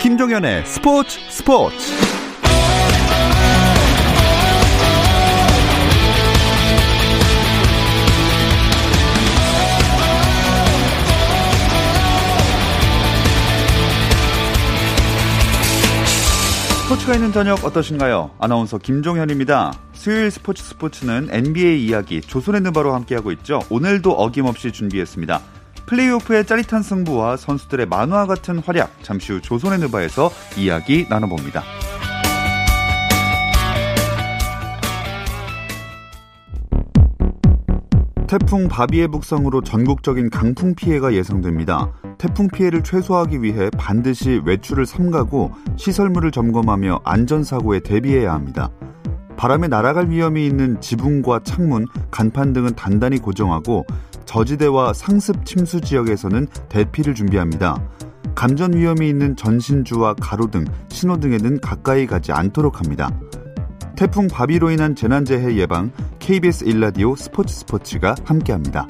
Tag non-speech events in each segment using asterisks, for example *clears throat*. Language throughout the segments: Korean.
김종현의 스포츠 스포츠 스포츠가 있는 저녁 어떠신가요? 아나운서 김종현입니다. 수요일 스포츠 스포츠는 NBA 이야기 조선의 누바로 함께하고 있죠. 오늘도 어김없이 준비했습니다. 플레이오프의 짜릿한 승부와 선수들의 만화 같은 활약 잠시 후 조선의 누바에서 이야기 나눠봅니다. 태풍 바비의 북상으로 전국적인 강풍 피해가 예상됩니다. 태풍 피해를 최소화하기 위해 반드시 외출을 삼가고 시설물을 점검하며 안전사고에 대비해야 합니다. 바람에 날아갈 위험이 있는 지붕과 창문, 간판 등은 단단히 고정하고 저지대와 상습 침수 지역에서는 대피를 준비합니다. 감전 위험이 있는 전신주와 가로등, 신호등에는 가까이 가지 않도록 합니다. 태풍 바비로 인한 재난재해 예방 KBS 일라디오 스포츠 스포츠가 함께합니다.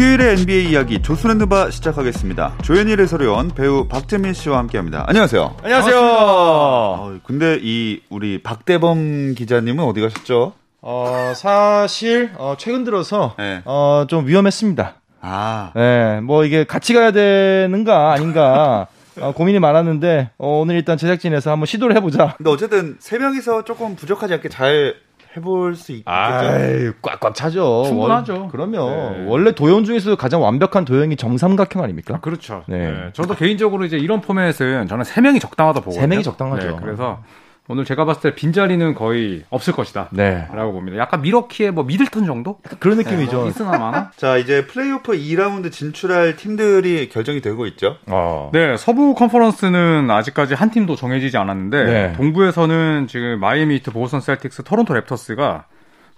수요일의 NBA 이야기 조선앤드바 시작하겠습니다. 조현일 해설위원 배우 박재민 씨와 함께합니다. 안녕하세요. 안녕하세요. 어, 근데 이 우리 박대범 기자님은 어디 가셨죠? 어, 사실 어, 최근 들어서 네. 어, 좀 위험했습니다. 아, 네, 뭐 이게 같이 가야 되는가 아닌가 어, 고민이 많았는데 어, 오늘 일단 제작진에서 한번 시도를 해보자. 근데 어쨌든 세 명이서 조금 부족하지 않게 잘 해볼 수 있겠죠. 아이, 꽉꽉 차죠. 충분하죠. 월- 그럼요. 네. 원래 도형 중에서도 가장 완벽한 도형이 정삼각형 아닙니까? 그렇죠. 네. 네. 저도 개인적으로 이제 이런 포맷은 저는 세 명이 적당하다 보거든요. 세 명이 적당하죠. 네, 그래서 오늘 제가 봤을 때 빈자리는 거의 없을 것이다. 네. 라고 봅니다. 약간 밀워키의 뭐 미들턴 정도? 그런 느낌이죠. 있으나 마나? *laughs* 자, 이제 플레이오프 2라운드 진출할 팀들이 결정이 되고 있죠. 어. 네, 서부 컨퍼런스는 아직까지 한 팀도 정해지지 않았는데 네. 동부에서는 지금 마이애미 히트, 보스턴 셀틱스, 토론토 랩터스가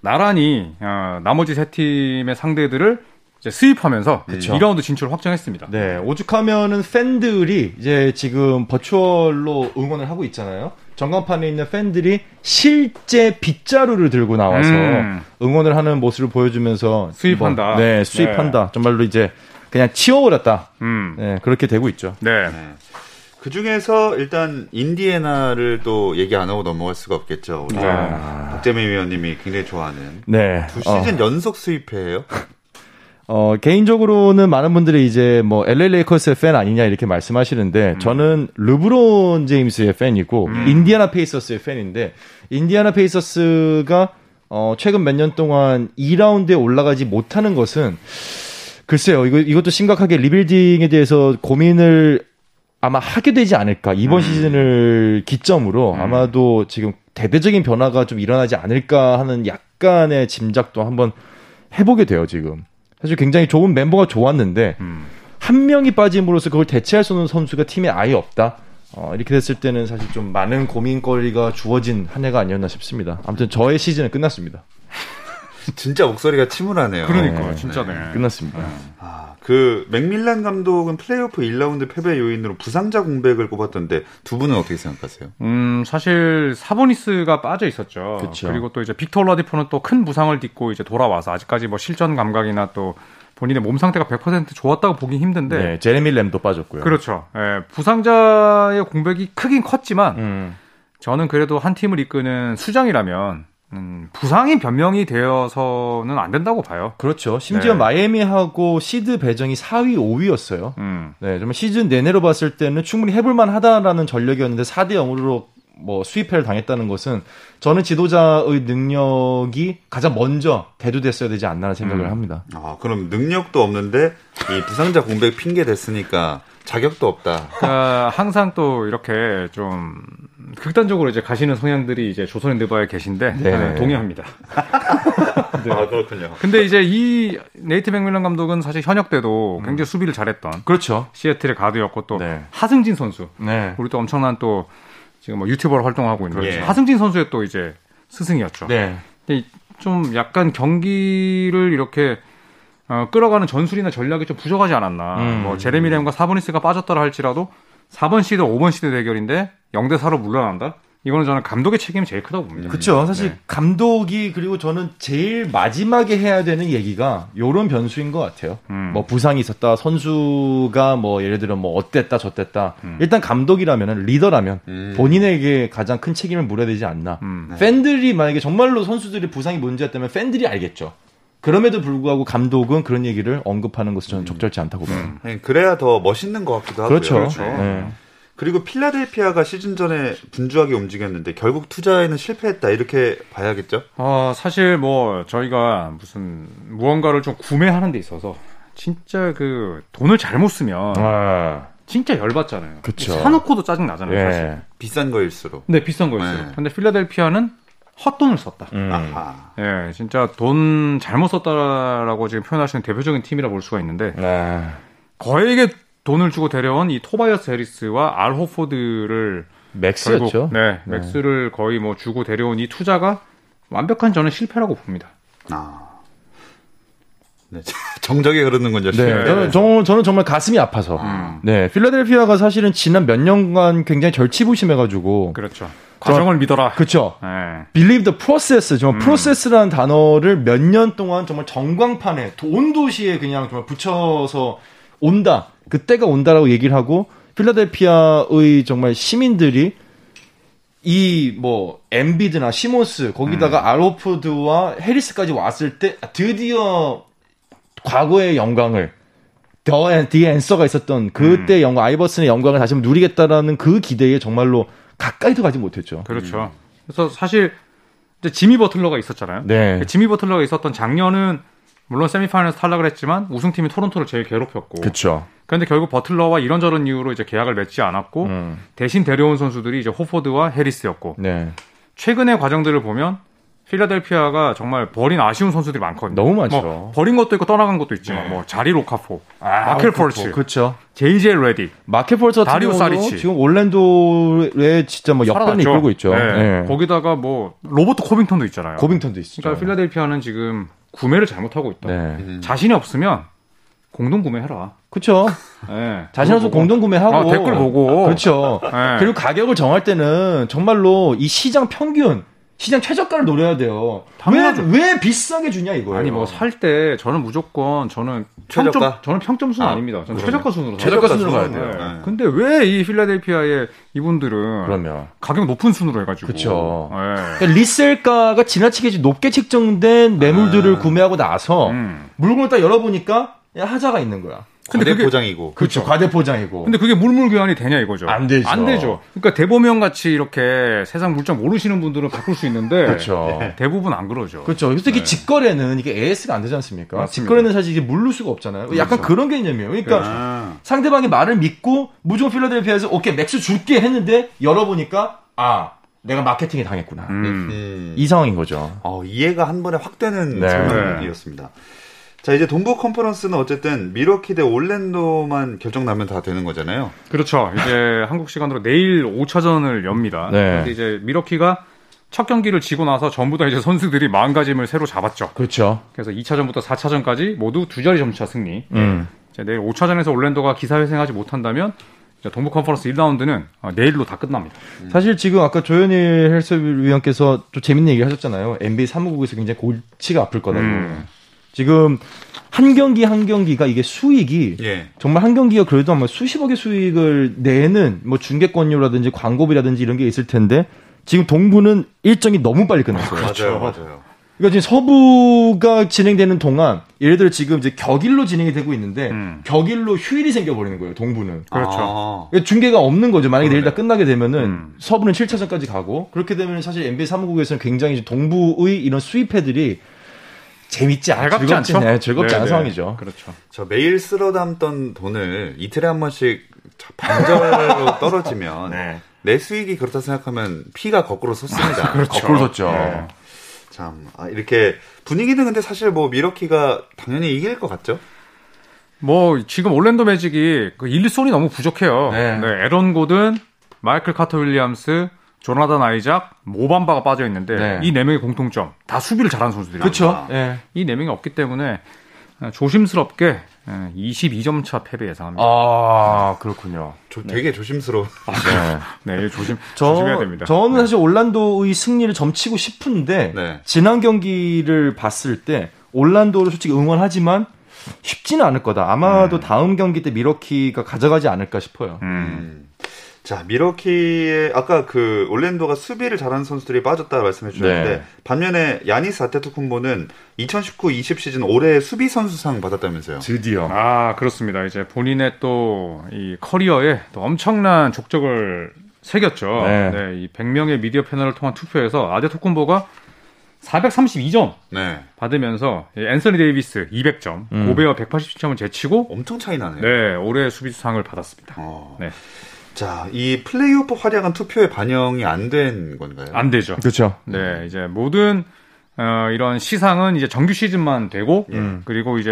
나란히 어, 나머지 세 팀의 상대들을 이제 수입하면서 그쵸. 2라운드 진출을 확정했습니다. 네, 오죽하면은 팬들이 이제 지금 버추얼로 응원을 하고 있잖아요. 전광판에 있는 팬들이 실제 빗자루를 들고 나와서 음. 응원을 하는 모습을 보여주면서 수입한다. 뭐, 네, 수입한다. 정말로 이제 그냥 치워버렸다. 음. 네, 그렇게 되고 있죠. 네. 그 중에서 일단 인디애나를 또 얘기 안 하고 넘어갈 수가 없겠죠. 우리 아. 박재민 위원님이 굉장히 좋아하는 네. 두 어, 시즌 연속 스윕패예요. 어, 개인적으로는 많은 분들이 이제 뭐 LA 레이커스의 팬 아니냐 이렇게 말씀하시는데 저는 르브론 제임스의 팬이고 인디애나 페이서스의 팬인데 인디애나 페이서스가 어, 최근 몇 년 동안 2라운드에 올라가지 못하는 것은 글쎄요. 이거 이것도 심각하게 리빌딩에 대해서 고민을 아마 하게 되지 않을까. 이번 시즌을 기점으로 아마도 지금 대대적인 변화가 좀 일어나지 않을까 하는 약간의 짐작도 한번 해보게 돼요, 지금. 사실 굉장히 좋은 멤버가 좋았는데, 음. 한 명이 빠짐으로써 그걸 대체할 수 있는 선수가 팀에 아예 없다. 어, 이렇게 됐을 때는 사실 좀 많은 고민거리가 주어진 한 해가 아니었나 싶습니다. 아무튼 저의 시즌은 끝났습니다. *laughs* 진짜 목소리가 침울하네요. 그러니까 네. 진짜 네. 끝났습니다. 아, 그 맥밀란 감독은 플레이오프 1라운드 패배 요인으로 부상자 공백을 꼽았던데 두 분은 어떻게 생각하세요? 음, 사실 사보니스가 빠져 있었죠. 그쵸. 그리고 또 이제 빅터 올라디포는 또 큰 부상을 딛고 이제 돌아와서 아직까지 뭐 실전 감각이나 또 본인의 몸 상태가 100% 좋았다고 보긴 힘든데 네, 제레미 램도 빠졌고요. 그렇죠. 예, 부상자의 공백이 크긴 컸지만 음, 저는 그래도 한 팀을 이끄는 수장이라면 음, 부상이 변명이 되어서는 안 된다고 봐요. 그렇죠. 심지어 네. 마이애미하고 시드 배정이 4위, 5위였어요. 음. 네, 정말 시즌 내내로 봤을 때는 충분히 해볼만 하다라는 전력이었는데 4대 0으로 뭐 수입회를 당했다는 것은 저는 지도자의 능력이 가장 먼저 대두됐어야 되지 않나라는 생각을 음. 합니다. 아, 그럼 능력도 없는데 이 부상자 공백 핑계 댔으니까 자격도 없다. 그러니까 항상 또 이렇게 좀 극단적으로 이제 가시는 성향들이 이제 조선핸드바에 계신데 네. 네, 동의합니다. *laughs* 아, 그렇군요. 근데 이제 이 네이트 맥밀런 감독은 사실 현역 때도 굉장히 수비를 잘했던 그렇죠. 시애틀의 가드였고 또 네. 하승진 선수 네. 우리 또 엄청난 또 지금 뭐 유튜버로 활동하고 있는 그렇죠. 하승진 선수의 또 이제 스승이었죠. 네. 근데 좀 약간 경기를 이렇게 어, 끌어가는 전술이나 전략이 좀 부족하지 않았나. 음. 뭐 제레미 램과 사보니스가 빠졌더라 할지라도 4번 시드, 5번 시드 대결인데 0대 4로 물러난다. 이거는 저는 감독의 책임이 제일 크다고 봅니다. 그렇죠. 사실 네. 감독이 그리고 저는 제일 마지막에 해야 되는 얘기가 요런 변수인 것 같아요. 음. 뭐 부상이 있었다, 선수가 뭐 예를 들어 뭐 어땠다, 저땠다. 음. 일단 감독이라면 리더라면 음. 본인에게 가장 큰 책임을 물어야 되지 않나. 음. 네. 팬들이 만약에 정말로 선수들의 부상이 문제였다면 팬들이 알겠죠. 그럼에도 불구하고 감독은 그런 얘기를 언급하는 것은 저는 적절치 않다고 봐요. 네, 그래야 더 멋있는 것 같기도 하고요. 그렇죠. 그렇죠. 네. 그리고 필라델피아가 시즌 전에 분주하게 움직였는데 결국 투자에는 실패했다 이렇게 봐야겠죠? 어, 사실 뭐 저희가 무슨 무언가를 좀 구매하는 데 있어서 진짜 그 돈을 잘못 쓰면 아, 진짜 열받잖아요. 그쵸. 사놓고도 짜증 나잖아요. 예. 사실. 비싼 거일수록. 근데 비싼 거였어요. 네. 근데 필라델피아는 헛돈을 썼다. 음. 아하. 예, 진짜 돈 잘못 썼다라고 지금 표현하시는 대표적인 팀이라 볼 수가 있는데 아, 거액의 돈을 주고 데려온 이 토바이어스 해리스와 알 호포드를 max였죠. 결국 네, max를 거의 뭐 주고 데려온 이 투자가 완벽한 저는 실패라고 봅니다. 아. 네, *laughs* 정적이 흐르는군요. 네. 저는, 저, 저는 정말 가슴이 아파서. 음. 네, 필라델피아가 사실은 지난 몇 년간 굉장히 절치부심해가지고. 그렇죠. 과정을 믿어라. 그쵸. 예. Believe the process. 정말 음. 프로세스라는 단어를 몇 년 동안 정말 전광판에, 온 도시에 그냥 정말 붙여서 온다. 그때가 온다라고 얘기를 하고, 필라델피아의 정말 시민들이 이 뭐 엠비드나 시몬스 거기다가 음. 알호프드와 해리스까지 왔을 때 드디어 과거의 영광을 더 뒤에 앤서가 있었던 그때 음. 영광 아이버슨의 영광을 다시 한번 누리겠다라는 그 기대에 정말로 가까이도 가지 못했죠. 그렇죠. 그래서 사실 이제 지미 버틀러가 있었잖아요. 네. 지미 버틀러가 있었던 작년은 물론 세미파이널에서 탈락을 했지만 우승팀인 토론토를 제일 괴롭혔고. 그렇죠. 그런데 결국 버틀러와 이런저런 이유로 이제 계약을 맺지 않았고 음. 대신 데려온 선수들이 이제 호포드와 해리스였고 네. 최근의 과정들을 보면 필라델피아가 정말 버린 아쉬운 선수들이 많거든요. 너무 많죠. 뭐 버린 것도 있고 떠나간 것도 있지만 네. 뭐 자릴 오카포, 마켈 폴츠, 그렇죠. 제이제이 레딕, 마켈 폴츠, 다리오 사리치. 지금 올랜도에 진짜 뭐 살아났죠. 이끌고 있죠. 네. 네. 거기다가 뭐 로버트 코빙턴도 있잖아요. 고빙턴도 있죠. 그러니까 필라델피아는 지금 구매를 잘못하고 있다. 네. 음. 자신이 없으면 공동 구매해라. 그렇죠. 네. 자신 없어 그거 보고. 공동 구매하고 아, 댓글 보고. 그렇죠. 네. 그리고 가격을 정할 때는 정말로 이 시장 평균, 시장 최저가를 노려야 돼요. 당연하죠. 왜, 왜 비싸게 주냐 이거예요. 아니 뭐 살 때 저는 무조건 저는 평점 최저가? 저는 평점 순 아, 아, 닙니다 저는. 최저가 순으로 최저가. 순으로 가야. 돼요. 네. 근데 왜 이 필라델피아의 이분들은 그러면 가격 높은 순으로 해가지고 그쵸. 네. 그러니까 리셀가가 지나치게 높게 책정된 매물들을 아. 구매하고 나서 음. 물건을 딱 열어보니까 하자가 있는 거야. 근데 근데 그게- 포장이고. 그렇죠. 과대 포장이고. 근데 그게 물물 교환이 되냐 이거죠. 안 되죠. 안 되죠. 그러니까 대보명 같이 이렇게 세상 물정 모르시는 분들은 바꿀 수 있는데 *laughs* 그렇죠. 대부분 안 그러죠. 그렇죠. 특히 네. 직거래는 이게 AS가 안 되지 않습니까? 맞습니다. 직거래는 사실 이게 물를 수가 없잖아요. 약간 그렇죠. 그런 개념이에요. 그러니까 아. 상대방의 말을 믿고 무조건 필라델피아에서 오케이 max 줄게 했는데 열어보니까 아 내가 마케팅에 당했구나. 음. 음. 이 상황인 거죠. 어, 이해가 한 번에 확 되는 네. 설명이었습니다. 자, 이제 동부 컨퍼런스는 어쨌든 밀워키 대 올랜도만 결정 나면 다 되는 거잖아요. 그렇죠. 이제 *laughs* 한국 시간으로 내일 5차전을 엽니다. 네. 근데 이제 밀워키가 첫 경기를 지고 나서 전부 다 이제 선수들이 마음가짐을 새로 잡았죠. 그렇죠. 그래서 2차전부터 4차전까지 모두 두 자리 점차 승리. 음. 이제 내일 5차전에서 올랜도가 기사회생하지 못한다면 이제 동부 컨퍼런스 1라운드는 어, 내일로 다 끝납니다. 사실 지금 아까 조현일 헬스위원께서 좀 재밌는 얘기 하셨잖아요. NBA 사무국에서 굉장히 골치가 아플 거다고. 음. 지금 한 경기 한 경기가 이게 수익이 예. 정말 한 경기가 그래도 아마 수십억의 수익을 내는 뭐 중계권료라든지 광고비라든지 이런 게 있을 텐데 지금 동부는 일정이 너무 빨리 끝났어요. 맞아요, 맞아요. 그러니까 지금 서부가 진행되는 동안 예를 들어 지금 이제 격일로 진행이 되고 있는데 음. 격일로 휴일이 생겨버리는 거예요. 동부는. 그렇죠. 아. 그러니까 중계가 없는 거죠. 만약에 내일 다 끝나게 되면은 음. 서부는 7차전까지 가고 그렇게 되면 사실 NBA 사무국에서는 굉장히 이제 동부의 이런 수입회들이 재밌지 않, 즐겁지 즐겁지, 않죠? 네, 즐겁지 네, 않은 네. 상황이죠. 그렇죠. 저 매일 쓸어 담던 돈을 이틀에 한 번씩 반절로 *laughs* 떨어지면 네. 내 수익이 그렇다 생각하면 피가 거꾸로 솟습니다. *laughs* 거꾸로 섰죠. 네. 참 아, 이렇게 분위기는 근데 사실 뭐 미러키가 당연히 이길 것 같죠? 뭐 지금 올랜도 매직이 그 일손이 너무 부족해요. 네. 네. 에런 고든, 마이클 카터 윌리엄스, 조나단 아이작, 모밤바가 빠져 있는데 네. 이네 명의 공통점 다 수비를 잘하는 선수들이에요. 그렇죠. 아. 예. 이네 명이 없기 때문에 조심스럽게 22점 차 패배 예상합니다. 아, 그렇군요. 조, 되게 조심스러워. 네, 네 조심, 저, 조심해야 됩니다. 저는 네. 사실 올란도의 승리를 점치고 싶은데, 네. 지난 경기를 봤을 때, 올란도를 솔직히 응원하지만, 쉽지는 않을 거다. 아마도 다음 경기 때 미러키가 가져가지 않을까 싶어요. 음. 음. 자, 미러키의 아까 그 올랜도가 수비를 잘하는 선수들이 빠졌다 말씀해 주셨는데 네. 반면에 야니스 아테토쿤보는 2019-20 시즌 올해 수비 선수상 받았다면서요. 드디어. 아, 그렇습니다. 이제 본인의 또 이 커리어에 또 엄청난 족적을 새겼죠. 네. 네. 이 100명의 미디어 패널을 통한 투표에서 아데토쿤보가 432점 네. 받으면서 이 앤서니 데이비스 200점, 음. 고베어 180점을 제치고 엄청 차이 나네요. 네, 올해 수비수상을 받았습니다. 어. 네. 자, 이 플레이오프 활약은 투표에 반영이 안 된 건가요? 안 되죠. 그렇죠. 네, 이제 모든 어, 이런 시상은 이제 정규 시즌만 되고 음. 그리고 이제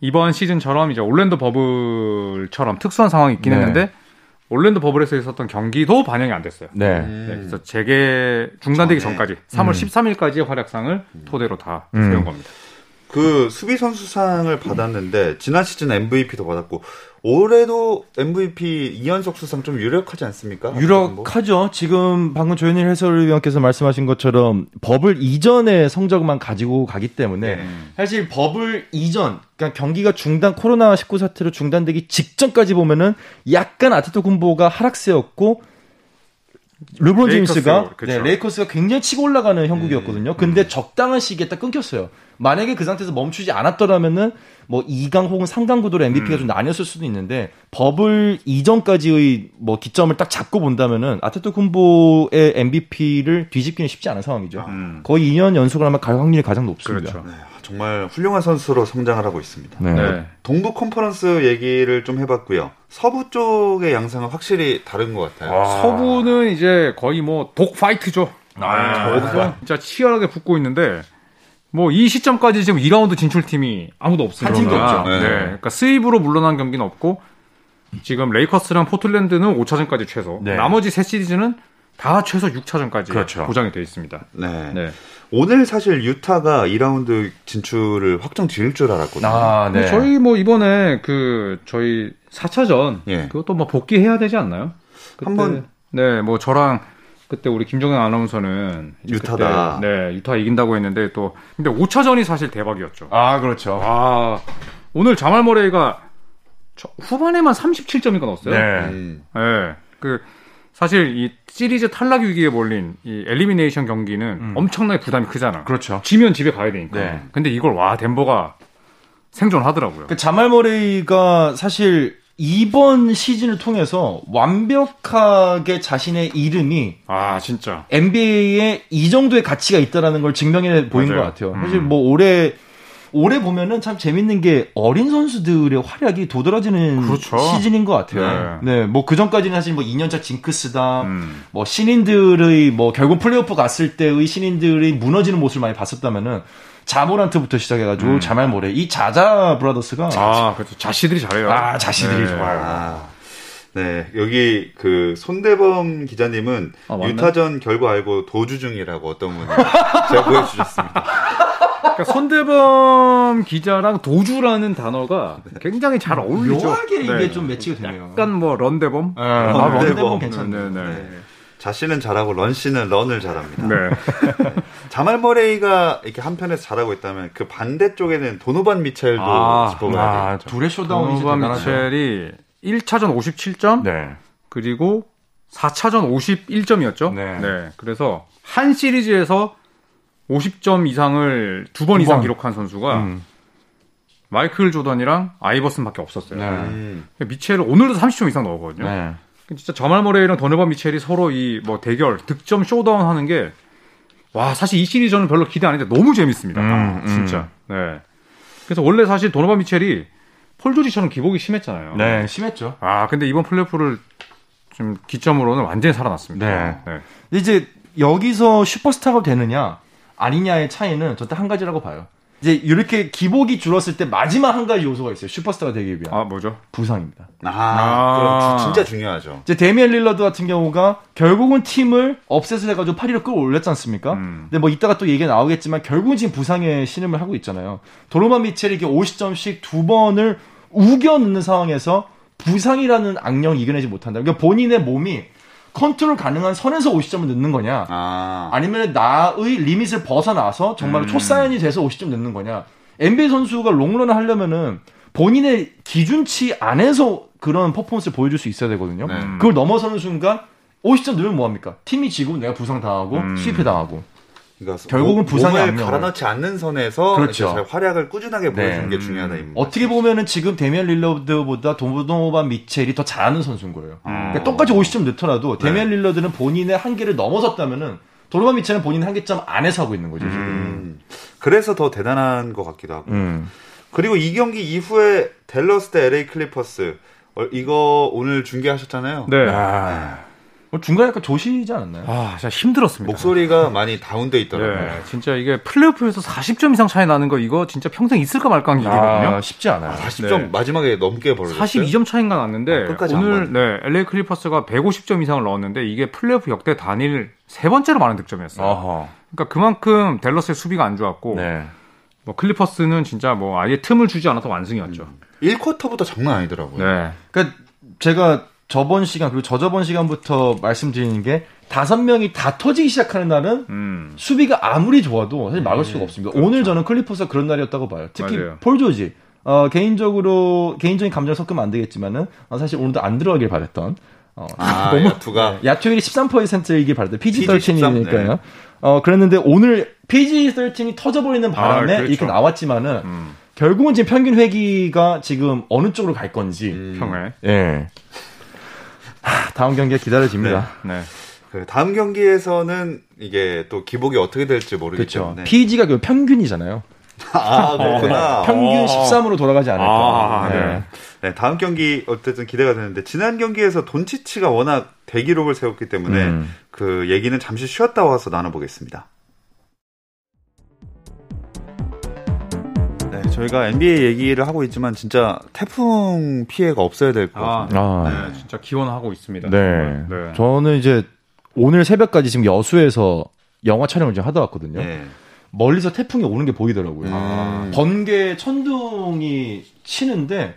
이번 시즌처럼 이제 올랜도 버블처럼 특수한 상황이 있긴 네. 했는데 올랜도 버블에서 있었던 경기도 반영이 안 됐어요. 네. 음. 네, 그래서 재개 중단되기 전에. 전까지 3월 13일까지의 활약상을 토대로 다 음. 세운 겁니다. 그 수비 선수상을 받았는데 지난 시즌 MVP도 받았고 올해도 MVP 2연속 수상 좀 유력하지 않습니까? 유력하죠. 지금 방금 조현일 해설위원께서 말씀하신 것처럼 버블 이전의 성적만 가지고 가기 때문에 네. 사실 버블 이전, 그러니까 경기가 중단 코로나 19 사태로 중단되기 직전까지 보면은 약간 아데토쿤보가 하락세였고 르브론 제임스가 레이커스, 그쵸. 네, 레이커스가 굉장히 치고 올라가는 형국이었거든요. 근데 적당한 시기에 딱 끊겼어요. 만약에 그 상태에서 멈추지 않았더라면은 뭐 2강 혹은 3강 구도로 MVP가 좀 나뉘었을 수도 있는데 버블 이전까지의 뭐 기점을 딱 잡고 본다면은 아데토쿤보의 MVP를 뒤집기는 쉽지 않은 상황이죠. 음. 거의 2년 연속을 아마 갈 확률이 가장 높습니다. 그렇죠. 네, 정말 훌륭한 선수로 성장을 하고 있습니다. 네. 네. 동부 컨퍼런스 얘기를 좀 해봤고요. 서부 쪽의 양상은 확실히 다른 것 같아요. 서부는 이제 거의 뭐 dogfight죠. 아, 거기서 진짜 치열하게 붙고 있는데 뭐 이 시점까지 지금 2라운드 진출팀이 아무도 없습니다. 한 팀도 없죠. 네. 네. 그러니까 sweep으로 물러난 경기는 없고 지금 레이커스랑 포틀랜드는 5차전까지 최소. 네. 나머지 세 시리즈는 다 최소 6차전까지 그렇죠. 보장이 되어 있습니다. 네. 네. 오늘 사실 유타가 2라운드 진출을 확정 지을 줄 알았거든요. 아, 네. 저희 뭐 이번에 그 저희 4차전 예. 그것도 뭐 복귀해야 되지 않나요? 그때, 한번- 네, 뭐 저랑 그때 우리 김정현 아나운서는 유타다. 그때, 네, 유타 이긴다고 했는데 또 근데 5차전이 사실 대박이었죠. 아, 그렇죠. 아, 오늘 자말 머레이가 저- 후반에만 37점인가 넣었어요. 네. 음. 네. 그 사실 이 시리즈 탈락 위기에 몰린 이 elimination 경기는 엄청나게 부담이 크잖아. 그렇죠. 지면 집에 가야 되니까. 네. 근데 이걸 와 덴버가 생존하더라고요. 그 자말 머레이가 사실 이번 시즌을 통해서 완벽하게 자신의 이름이 아 진짜. NBA에 이 정도의 가치가 있다라는 걸 증명해 보인 맞아요. 것 같아요. 음. 사실 뭐 올해 올해 보면은 참 재밌는 게 어린 선수들의 활약이 도드라지는 그렇죠. 시즌인 것 같아요. 네, 뭐그 전까지는 사실 뭐 2년차 징크스다, 음. 뭐 신인들의 뭐 결국 플레이오프 갔을 때의 신인들의 무너지는 모습을 많이 봤었다면은 자모란트부터 시작해가지고 자말 모레 이 자자 브라더스가 음. 아 그렇죠. 자씨들이 잘해요. 아, 자씨들이 네. 좋아요. 아, 네. 여기 그 손대범 기자님은 아. 유타전 결과 알고 도주 중이라고 어떤 분이 *laughs* 제가 보여주셨습니다. 그러니까 손대범 기자랑 도주라는 단어가 굉장히 잘 어울리죠. 묘하게 이게 네. 좀 매치가 되네요. 약간 뭐 런대범. 아, 아, 런데범. 런데범 괜찮네. 네, 네. 네. 자씨는 잘하고 런 씨는 런을 잘합니다. 네. *laughs* 자말 머레이가 이렇게 한편에서 잘하고 있다면 그 반대쪽에는 도노반 미첼도 아, 짚어봐야 아, 되겠죠. 둘의 showdown이 도노반. 미첼이 1차전 57점, 네. 그리고 4차전 51점이었죠. 네. 그래서 한 시리즈에서 50점 이상을 두번두 이상 번. 기록한 선수가 음. 마이클 조던이랑 아이버슨밖에 없었어요. 네. 음. 미첼은 오늘도 30점 이상 넣었거든요. 네. 진짜 자말 머레이랑 도노반 미첼이 서로 이 뭐 대결, 득점 showdown 하는 게, 와, 사실 이 시리즈 저는 별로 기대 안 했는데 너무 재밌습니다. 음, 아, 음. 진짜. 네. 그래서 원래 사실 도노반 미첼이 폴 조지처럼 기복이 심했잖아요. 네, 심했죠. 아, 근데 이번 플레이오프를 좀 기점으로는 완전히 살아났습니다. 네. 네. 이제 여기서 슈퍼스타가 되느냐 아니냐의 차이는 저는 딱 한 가지라고 봐요. 이제 이렇게 기복이 줄었을 때 마지막 한 가지 요소가 있어요. 슈퍼스타가 되기 위한 아 뭐죠? 부상입니다. 아, 아. 그럼 주- 진짜 중요하죠. 이제 데미안 릴러드 같은 경우가 결국은 팀을 upset을 해가지고 8위로 끌어올렸지 않습니까? 음. 근데 뭐 이따가 또 얘기가 나오겠지만 결국은 지금 부상에 신음을 하고 있잖아요. 도노반 미첼이 이렇게 50점씩 두 번을 우겨 넣는 상황에서 부상이라는 악령 이겨내지 못한다. 그러니까 본인의 몸이 컨트롤 가능한 선에서 50점을 넣는 거냐? 아, 아니면 나의 limit을 벗어나서 정말 로 음. 초사이언이 돼서 50점 넣는 거냐. NBA 선수가 롱런을 하려면은 본인의 기준치 안에서 그런 퍼포먼스를 보여줄 수 있어야 되거든요. 네. 그걸 넘어서는 순간 50점 넣으면 뭐합니까? 팀이 지고 내가 부상 당하고 음. 수입해 당하고. 그러니까 결국은 몸- 부상의 몸을. 갈아넣지 않는 선에서 그렇죠. 활약을 꾸준하게 보여주는 네. 게 중요하다. 이 어떻게 보면은 지금 데미안 릴러드보다 도노반 미첼이 더 잘하는 선수인 거예요. 아. 그러니까 똑같이 50점 넣더라도 네. 데미안 릴러드는 본인의 한계를 넘어섰다면은 도노반 미첼은 본인의 한계점 안에서 하고 있는 거죠, 지금. 음, 그래서 더 대단한 것 같기도 하고. 음. 그리고 이 경기 이후에 댈러스 대 LA 클리퍼스 어, 이거 오늘 중계하셨잖아요. 네. 아, 뭐 중간에 약간 조시지 않았나요? 아, 진짜 힘들었습니다. 목소리가 많이 다운돼 있더라고요. 네, 진짜 이게 플레이오프에서 40점 이상 차이 나는 거 이거 진짜 평생 있을까 말까 하는 일이거든요. 아, 쉽지 않아요. 40점 네. 마지막에 넘게 벌어졌어요. 42점 차이가 났는데 아, 오늘 네, LA 클리퍼스가 150점 이상을 넣었는데 이게 플레이오프 역대 단일 세 번째로 많은 득점이었어요. 어허. 그러니까 그만큼 댈러스의 수비가 안 좋았고 네. 뭐 클리퍼스는 진짜 뭐 아예 틈을 주지 않아서 완승이었죠. 1쿼터부터 장난 아니더라고요. 네. 그러니까 제가 저번 시간 그리고 저저번 시간부터 말씀드리는 게 다섯 명이 다 터지기 시작하는 날은 음. 수비가 아무리 좋아도 사실 막을 수가 없습니다. 오늘 저는 클리퍼스가 그런 날이었다고 봐요. 특히 맞아요. 폴 조지. 어, 개인적으로 개인적인 감정을 섞으면 안 되겠지만은 어, 사실 오늘도 안 들어가길 바랬던 어, 아, *laughs* 너무 야투가 야투율이 13%이길 바랬던 PG PG 13, 13이니까요. 네. 어 그랬는데 오늘 PG 13이 터져버리는 바람에 아, 그렇죠. 이렇게 나왔지만은 음. 결국은 지금 평균 회기가 지금 어느 쪽으로 갈 건지 음, 평에. 예. 하, 다음 경기가 기다려집니다. 네. 그 다음 경기에서는 이게 또 기복이 어떻게 될지 모르기 그렇죠. 때문에 PG가 그 평균이잖아요. 아 그렇구나. 평균 어. 13으로 돌아가지 않을까. 아, 네. 네. 네, 다음 경기 어쨌든 기대가 되는데 지난 경기에서 돈치치가 워낙 대기록을 세웠기 때문에 음. 그 얘기는 잠시 쉬었다 와서 나눠보겠습니다. 네, 저희가 NBA 얘기를 하고 있지만 진짜 태풍 피해가 없어야 될것 아, 같습니다. 아, 네, 진짜 기원하고 있습니다. 네. 네. 저는 이제 오늘 새벽까지 지금 여수에서 영화 촬영을 좀 하다 왔거든요. 네. 멀리서 태풍이 오는 게 보이더라고요. 음. 번개 천둥이 치는데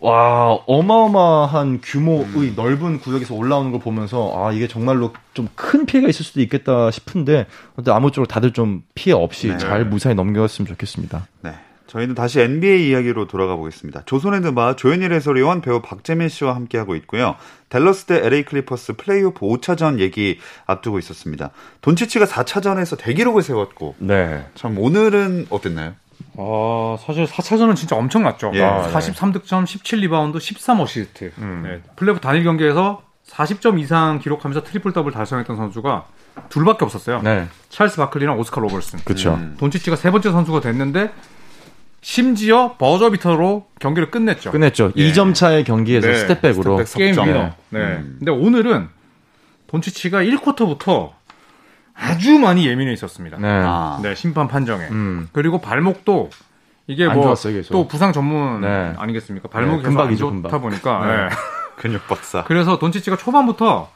와 어마어마한 규모의 넓은 구역에서 올라오는 걸 보면서 아 이게 정말로 좀 큰 피해가 있을 수도 있겠다 싶은데 근데 아무쪼록 다들 좀 피해 없이 네. 잘 무사히 넘겨갔으면 좋겠습니다. 네. 저희는 다시 NBA 이야기로 돌아가 보겠습니다. 조선의 드바 조현일 해설위원 배우 박재민 씨와 함께하고 있고요. 댈러스 대 LA 클리퍼스 플레이오프 5차전 얘기 앞두고 있었습니다. 돈치치가 4차전에서 대기록을 세웠고 네. 참 오늘은 어땠나요? 어, 사실 4차전은 진짜 엄청났죠. 예. 아, 43득점, 17리바운드, 13어시스트. 음. 네, 플레이오프 단일 경기에서 40점 이상 기록하면서 트리플 더블 달성했던 선수가 둘밖에 없었어요. 네. 찰스 바클리랑 오스카 로버트슨. 그렇죠. 음. 돈치치가 세 번째 선수가 됐는데 심지어 버저비터로 경기를 끝냈죠. 끝냈죠. 예. 2점 차의 경기에서 네. step back으로 step back game. winner. 네. 음. 근데 오늘은 돈치치가 1쿼터부터 아주 많이 예민해 있었습니다. 네. 아. 네, 심판 판정에. 음. 그리고 발목도 이게 안뭐 좋았어요, 계속. 또 부상 전문 네. 아니겠습니까? 발목이 네, 계속 안 근박이죠, 좋다. 보니까. 네. 네. *laughs* 근육 박사. 그래서 돈치치가 초반부터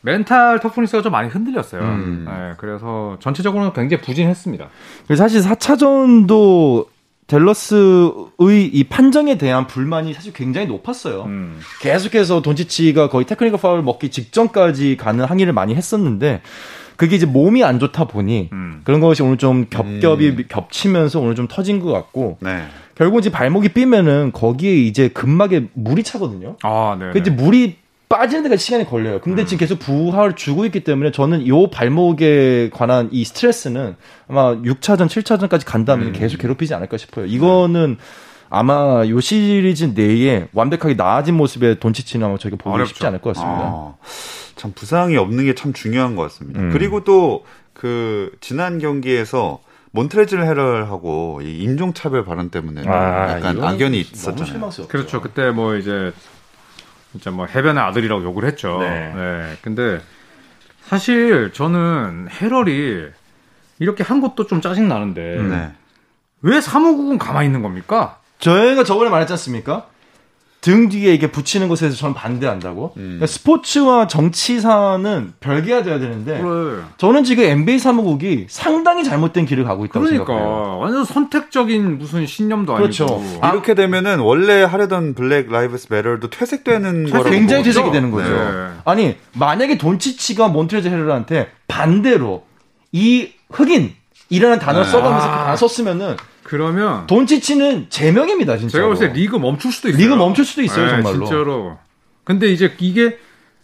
mental toughness가 좀 많이 흔들렸어요. 음. 네, 그래서 전체적으로는 굉장히 부진했습니다. 그래서 사실 4차전도 댈러스의 이 판정에 대한 불만이 사실 굉장히 높았어요. 음. 계속해서 돈치치가 거의 테크니컬 파울 먹기 직전까지 가는 항의를 많이 했었는데 그게 이제 몸이 안 좋다 보니 음. 그런 것이 오늘 좀 겹겹이 겹치면서 오늘 좀 터진 것 같고 네. 결국 이제 발목이 삐면은 거기에 이제 근막에 물이 차거든요. 아, 네. 그 이제 물이 빠지는 데가 시간이 걸려요. 근데 지금 계속 부하를 주고 있기 때문에 저는 요 발목에 관한 이 스트레스는 아마 6차전, 7차전까지 간다면 음. 계속 괴롭히지 않을까 싶어요. 이거는 아마 요 시리즈 내에 완벽하게 나아진 모습의 돈치치는 아마 저희가 보기 어렵죠. 쉽지 않을 것 같습니다. 아, 참 부상이 없는 게 참 중요한 것 같습니다. 음. 그리고 또 그 지난 경기에서 몬트레즐 헤럴하고 이 인종차별 발언 때문에 약간 이거는 악연이 있었잖아요. 실망스럽죠. 그렇죠. 그때 뭐 이제 진짜 뭐 해변의 아들이라고 욕을 했죠. 네. 근데 사실 저는 헤럴이 이렇게 한 것도 좀 짜증 나는데 네. 왜 사무국은 가만히 있는 겁니까? 저희가 저번에 말했지 않습니까? 등 뒤에 이게 붙이는 것에 대해서 저는 반대한다고. 음. 그러니까 스포츠와 정치사는 별개가 돼야 되는데 그래. 저는 지금 NBA 사무국이 상당히 잘못된 길을 가고 있다고 그러니까 생각해요. 완전 선택적인 무슨 신념도 그렇죠. 아니고. 아, 이렇게 되면은 원래 하려던 Black Lives Matter도 퇴색되는 거라고 굉장히. 퇴색이 되는 거죠. 네. 아니 만약에 돈치치가 몬트레즈 헤럴한테 반대로 이 흑인 이라는 단어를 네. 써가면서 아. 그 단어 썼으면은 그러면 돈치치는 제명입니다 진짜. 제가 볼때 리그 멈출 수도 있어요. 리그 멈출 수도 있어요, 네, 정말로. 진짜로. 근데 이제 이게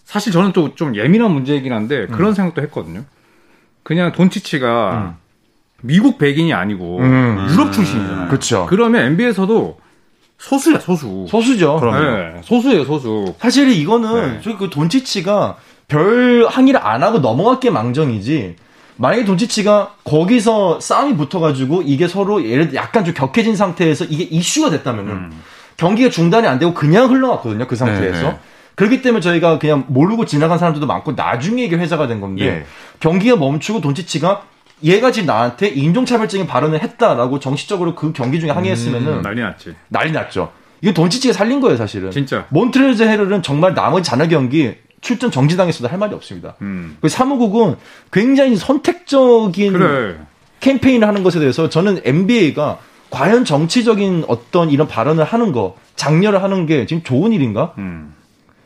사실 저는 또 좀 예민한 문제이긴 한데 음. 그런 생각도 했거든요. 그냥 돈치치가 미국 백인이 아니고 음. 유럽 출신이잖아요. 그렇죠. 그러면 NBA에서도 소수야 소수. 소수죠. 네, 소수예요 소수. 사실 이거는 네. 저기 그 돈치치가 별 항의를 안 하고 넘어갔기에 망정이지. 만약에 돈치치가 거기서 싸움이 붙어가지고 이게 서로 예를 들어 약간 좀 격해진 상태에서 이게 이슈가 됐다면은 음. 경기가 중단이 안 되고 그냥 흘러갔거든요 그 상태에서. 네, 네. 그렇기 때문에 저희가 그냥 모르고 지나간 사람들도 많고 나중에 이게 회자가 된 건데 예. 경기가 멈추고 돈치치가 얘가 지금 나한테 인종차별적인 발언을 했다라고 정식적으로 그 경기 중에 항의했으면은 난리 났지. 난리 났죠. 이거 돈치치가 살린 거예요 사실은. 진짜. 몬트레즈 헤럴은 정말 나머지 잔여 경기 출전 정지당했어도 할 말이 없습니다. 음. 그 사무국은 굉장히 선택적인 그래. 캠페인을 하는 것에 대해서 저는 NBA가 과연 정치적인 어떤 이런 발언을 하는 거, 장려를 하는 게 지금 좋은 일인가? 음.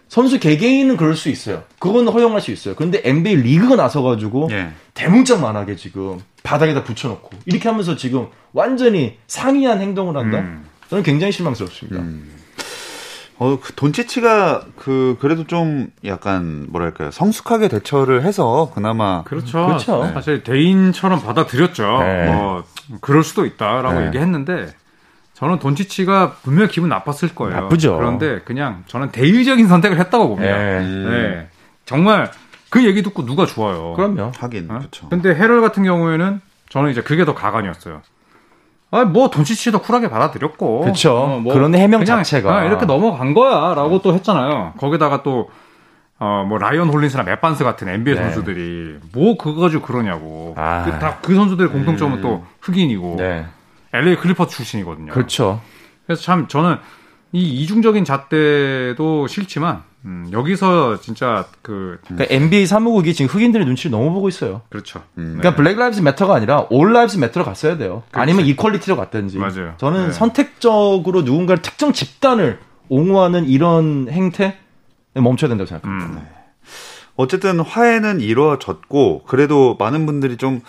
선수 개개인은 그럴 수 있어요. 그건 허용할 수 있어요. 그런데 NBA 리그가 나서가지고 예. 대문짝만하게 지금 바닥에다 붙여놓고 이렇게 하면서 지금 완전히 상이한 행동을 한다? 음. 저는 굉장히 실망스럽습니다. 어, 그 돈치치가 그 그래도 좀 약간 뭐랄까요 성숙하게 대처를 해서 그나마 그렇죠. 그렇죠. 사실 대인처럼 받아들였죠. 네. 뭐 그럴 수도 있다라고 네. 얘기했는데 저는 돈치치가 분명 히 기분 나빴을 거예요. 나쁘죠. 그런데 그냥 저는 대의적인 선택을 했다고 봅니다. 네. 네. 정말 그 얘기 듣고 누가 좋아요. 그럼요. 하긴 어? 그렇죠. 근데 헤럴 같은 경우에는 저는 이제 그게 더 가관이었어요. 아, 뭐 돈치치도 쿨하게 받아들였고. 그쵸. 어, 뭐 그런 해명 자체가. 아, 이렇게 넘어간 거야라고 또 했잖아요. 거기다가 또 어, 뭐 라이언 홀린스나 맷반스 같은 NBA 네. 선수들이 뭐 그거 가지고 그러냐고. 아. 그, 다, 그 선수들의 공통점은 또 흑인이고 네. LA 클리퍼 출신이거든요. 그렇죠. 그래서 참 저는 이 이중적인 잣대도 싫지만 음, 여기서 진짜 그 그러니까 NBA 사무국이 지금 흑인들의 눈치를 너무 보고 있어요. 그렇죠. 음. 그러니까 Black Lives Matter가 아니라 All Lives Matter로 갔어야 돼요. 그렇지. 아니면 equality로 갔든지. 맞아요. 저는 네. 선택적으로 누군가를 특정 집단을 옹호하는 이런 행태 멈춰야 된다고 생각합니다. 음. 어쨌든 화해는 이루어졌고 그래도 많은 분들이 좀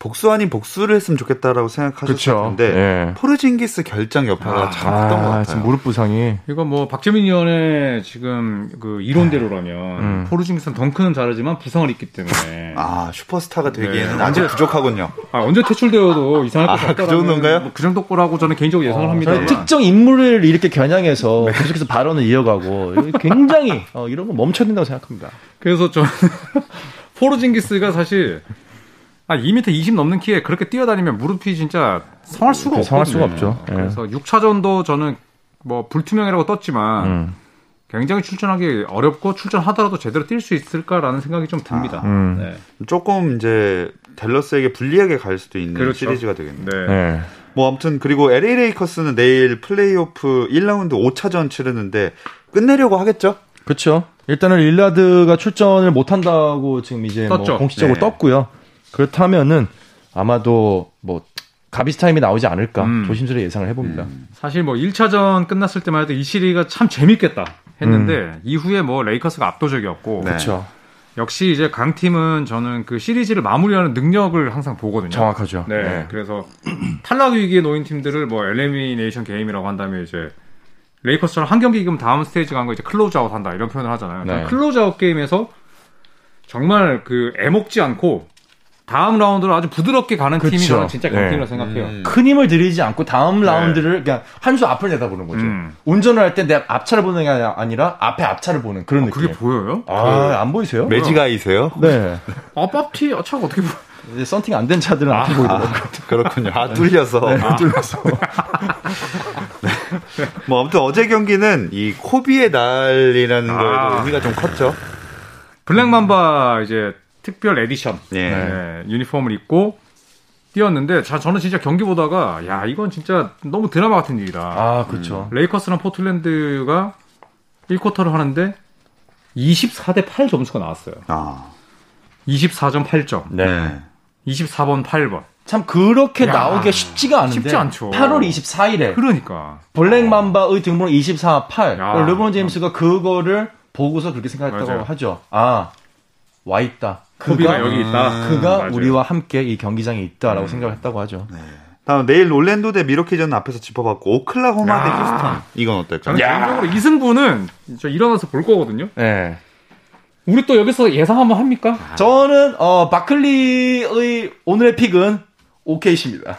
복수 아닌 복수를 했으면 좋겠다라고 생각하셨을 그쵸. 텐데 예. 포르징기스 결장 여파가 아, 참 컸던 것 같아요. 지금 무릎 부상이. 이거 뭐 박재민 의원의 지금 그 이론대로라면 음. 포르징기스는 덩크는 잘하지만 부상을 입기 때문에 아, 아 슈퍼스타가 되기에는 네. 아직 부족하군요. 언제 퇴출되어도 이상할 것 아, 같다라는 그 정도인가요? 뭐 그 정도 거라고 저는 개인적으로 예상을 합니다. 저는 특정 인물을 이렇게 겨냥해서 네. 계속해서 발언을 이어가고 굉장히 어, 이런 거 멈춰야 된다고 생각합니다. 그래서 저는 *laughs* 포르징기스가 사실 아, 2m 20 넘는 키에 그렇게 뛰어다니면 무릎이 진짜 성할 수가 없거든요. 성할 수가 없죠. 예. 그래서 6차전도 저는 뭐 불투명이라고 떴지만 음. 굉장히 출전하기 어렵고 출전하더라도 제대로 뛸 수 있을까라는 생각이 좀 듭니다. 음. 네. 조금 이제 댈러스에게 불리하게 갈 수도 있는 그렇죠. 시리즈가 되겠네요. 네. 네. 뭐 아무튼 그리고 LA 레이커스는 내일 플레이오프 1라운드 5차전 치르는데 끝내려고 하겠죠? 그렇죠. 일단은 릴라드가 출전을 못 한다고 지금 이제 뭐 떴죠. 공식적으로 네. 떴고요. 그렇다면은 아마도 뭐 garbage time이 나오지 않을까 음. 조심스레 예상을 해봅니다. 사실 뭐 1차전 끝났을 때만 해도 이 시리즈가 참 재밌겠다 했는데 이후에 뭐 레이커스가 압도적이었고 네. 그렇죠. 역시 이제 강팀은 저는 그 시리즈를 마무리하는 능력을 항상 보거든요. 정확하죠. 네. 네. 그래서 *clears throat* 탈락 위기에 놓인 팀들을 뭐 elimination game이라고 한다면 이제 레이커스처럼 한 경기 이기면 다음 스테이지 간 거 이제 close out 한다 이런 표현을 하잖아요. 네. close out game에서 정말 그 애먹지 않고 다음 라운드를 아주 부드럽게 가는 팀이 그쵸. 저는 진짜 강팀이라고 네. 생각해요. 음. 큰 힘을 들이지 않고 다음 네. 라운드를 그냥 한 수 앞을 내다보는 거죠. 음. 운전을 할 때 내 앞차를 보는 게 아니라 앞에 앞차를 보는 그런 느낌. 그게 보여요? 아, 안 보이세요? magic eye세요? 네. 아, pap티 아, 차가 어떻게 보여? 이제 썬팅 안 된 차들은 앞에 보이더라고요. 그렇군요. 아 뚫려서. 뚫려서. *laughs* 뭐 아무튼 어제 경기는 이 코비의 날이라는 아. 거에도 의미가 좀 컸죠. 블랙맘바 이제 특별 에디션 예. 네, 유니폼을 입고 뛰었는데 자 저는 진짜 경기 보다가 야 이건 진짜 너무 드라마 같은 일이다. 아, 그렇죠. 레이커스랑 포틀랜드가 1쿼터를 하는데 24대 8 점수가 나왔어요. 아, 24점 8점. 네. 24번 8번. 참 그렇게 야, 나오기가 쉽지가 않은데 쉽지 않죠. 8월 24일에 그러니까. 블랙 맘바의 등번호 24, 8. 야. 르브론 제임스가 그거를 보고서 그렇게 생각했다고 맞아요. 하죠. 아, 와 있다. 그가 여기 있다. 그가 맞아요. 우리와 함께 이 경기장에 있다라고 음. 생각했다고 하죠. 다음 내일 올랜도 대 미러키전 앞에서 짚어봤고 오클라호마 대 야. 휴스턴 이건 어떨까요? 저는 야. 개인적으로 이 승부는 저 일어나서 볼 거거든요. 네. 우리 또 여기서 예상 한번 합니까? 저는 어 바클리의 오늘의 픽은 OKC입니다.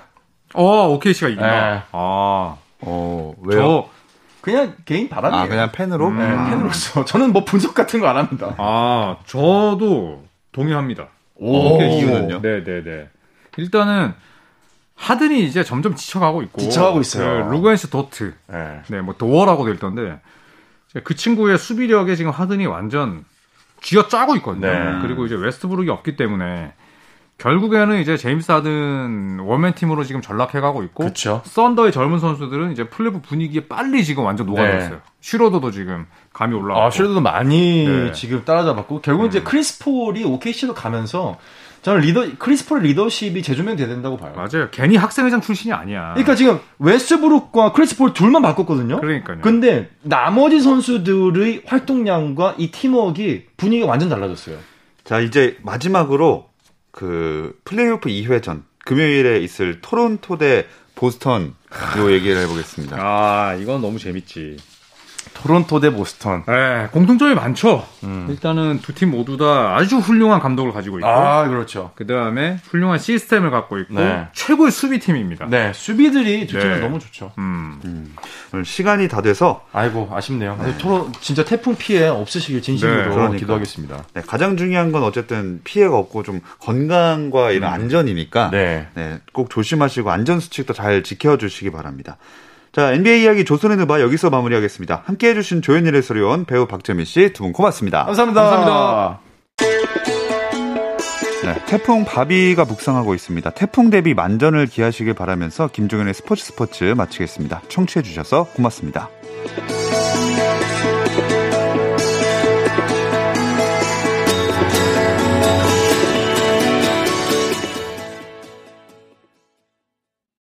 어, OKC가 이긴다. 네. 아, 어 왜요? 저, 그냥 개인 바람이에요. 아 그냥 팬으로? 음. 네, 아. 팬으로서 저는 뭐 분석 같은 거 안 합니다. 아, 저도 동의합니다. 오, 이유는요? 네, 네, 네. 일단은 하든이 이제 점점 지쳐가고 있고, 지쳐가고 있어요. 그 루겐스 도트, 네. 네, 뭐 도어라고도 있던데 그 친구의 수비력에 지금 하든이 완전 쥐어 짜고 있거든요. 네. 그리고 이제 웨스트브룩이 없기 때문에 결국에는 이제 제임스 하든 one man team으로 지금 전락해가고 있고, 그쵸. 썬더의 젊은 선수들은 이제 플레이오프 분위기에 빨리 지금 완전 녹아들었어요. 네. 슈로더도 지금 감이 올라왔고. 아, 시리즈도 많이 네. 지금 따라잡았고 결국 이제 크리스 폴이 OKC로 가면서 저는 리더 크리스 폴의 리더십이 재조명돼야 된다고 봐요. 맞아요. 괜히 학생회장 출신이 아니야. 그러니까 지금 웨스트브룩과 크리스 폴 둘만 바꿨거든요. 그러니까요. 근데 나머지 선수들의 활동량과 이 팀워크가 분위기가 완전 달라졌어요. 자 이제 마지막으로 그 플레이오프 2회전 금요일에 있을 토론토 대 보스턴 요 얘기를 해보겠습니다. 아, 이건 너무 재밌지. 토론토 대 보스턴. 네, 공통점이 많죠. 음. 일단은 두 팀 모두 다 아주 훌륭한 감독을 가지고 있고, 아, 그렇죠. 그 다음에 훌륭한 시스템을 갖고 있고, 네. 최고의 수비팀입니다. 네, 수비들이 두 팀은 네. 너무 좋죠. 음. 오늘 시간이 다 돼서 아이고, 아쉽네요. 토로 진짜 태풍 피해 없으시길 진심으로 네, 그러니까. 기도하겠습니다. 네, 가장 중요한 건 어쨌든 피해가 없고 좀 건강과 이런 안전이니까 네. 네, 꼭 조심하시고 안전 수칙도 잘 지켜주시기 바랍니다. 자, NBA 이야기 조선의 누바 여기서 마무리하겠습니다. 함께 해주신 조현일 해설위원, 배우 박재민 씨 두 분 고맙습니다. 감사합니다. 감사합니다. 네, 태풍 바비가 북상하고 있습니다. 태풍 대비 만전을 기하시길 바라면서 김종현의 스포츠 스포츠 마치겠습니다. 청취해 주셔서 고맙습니다.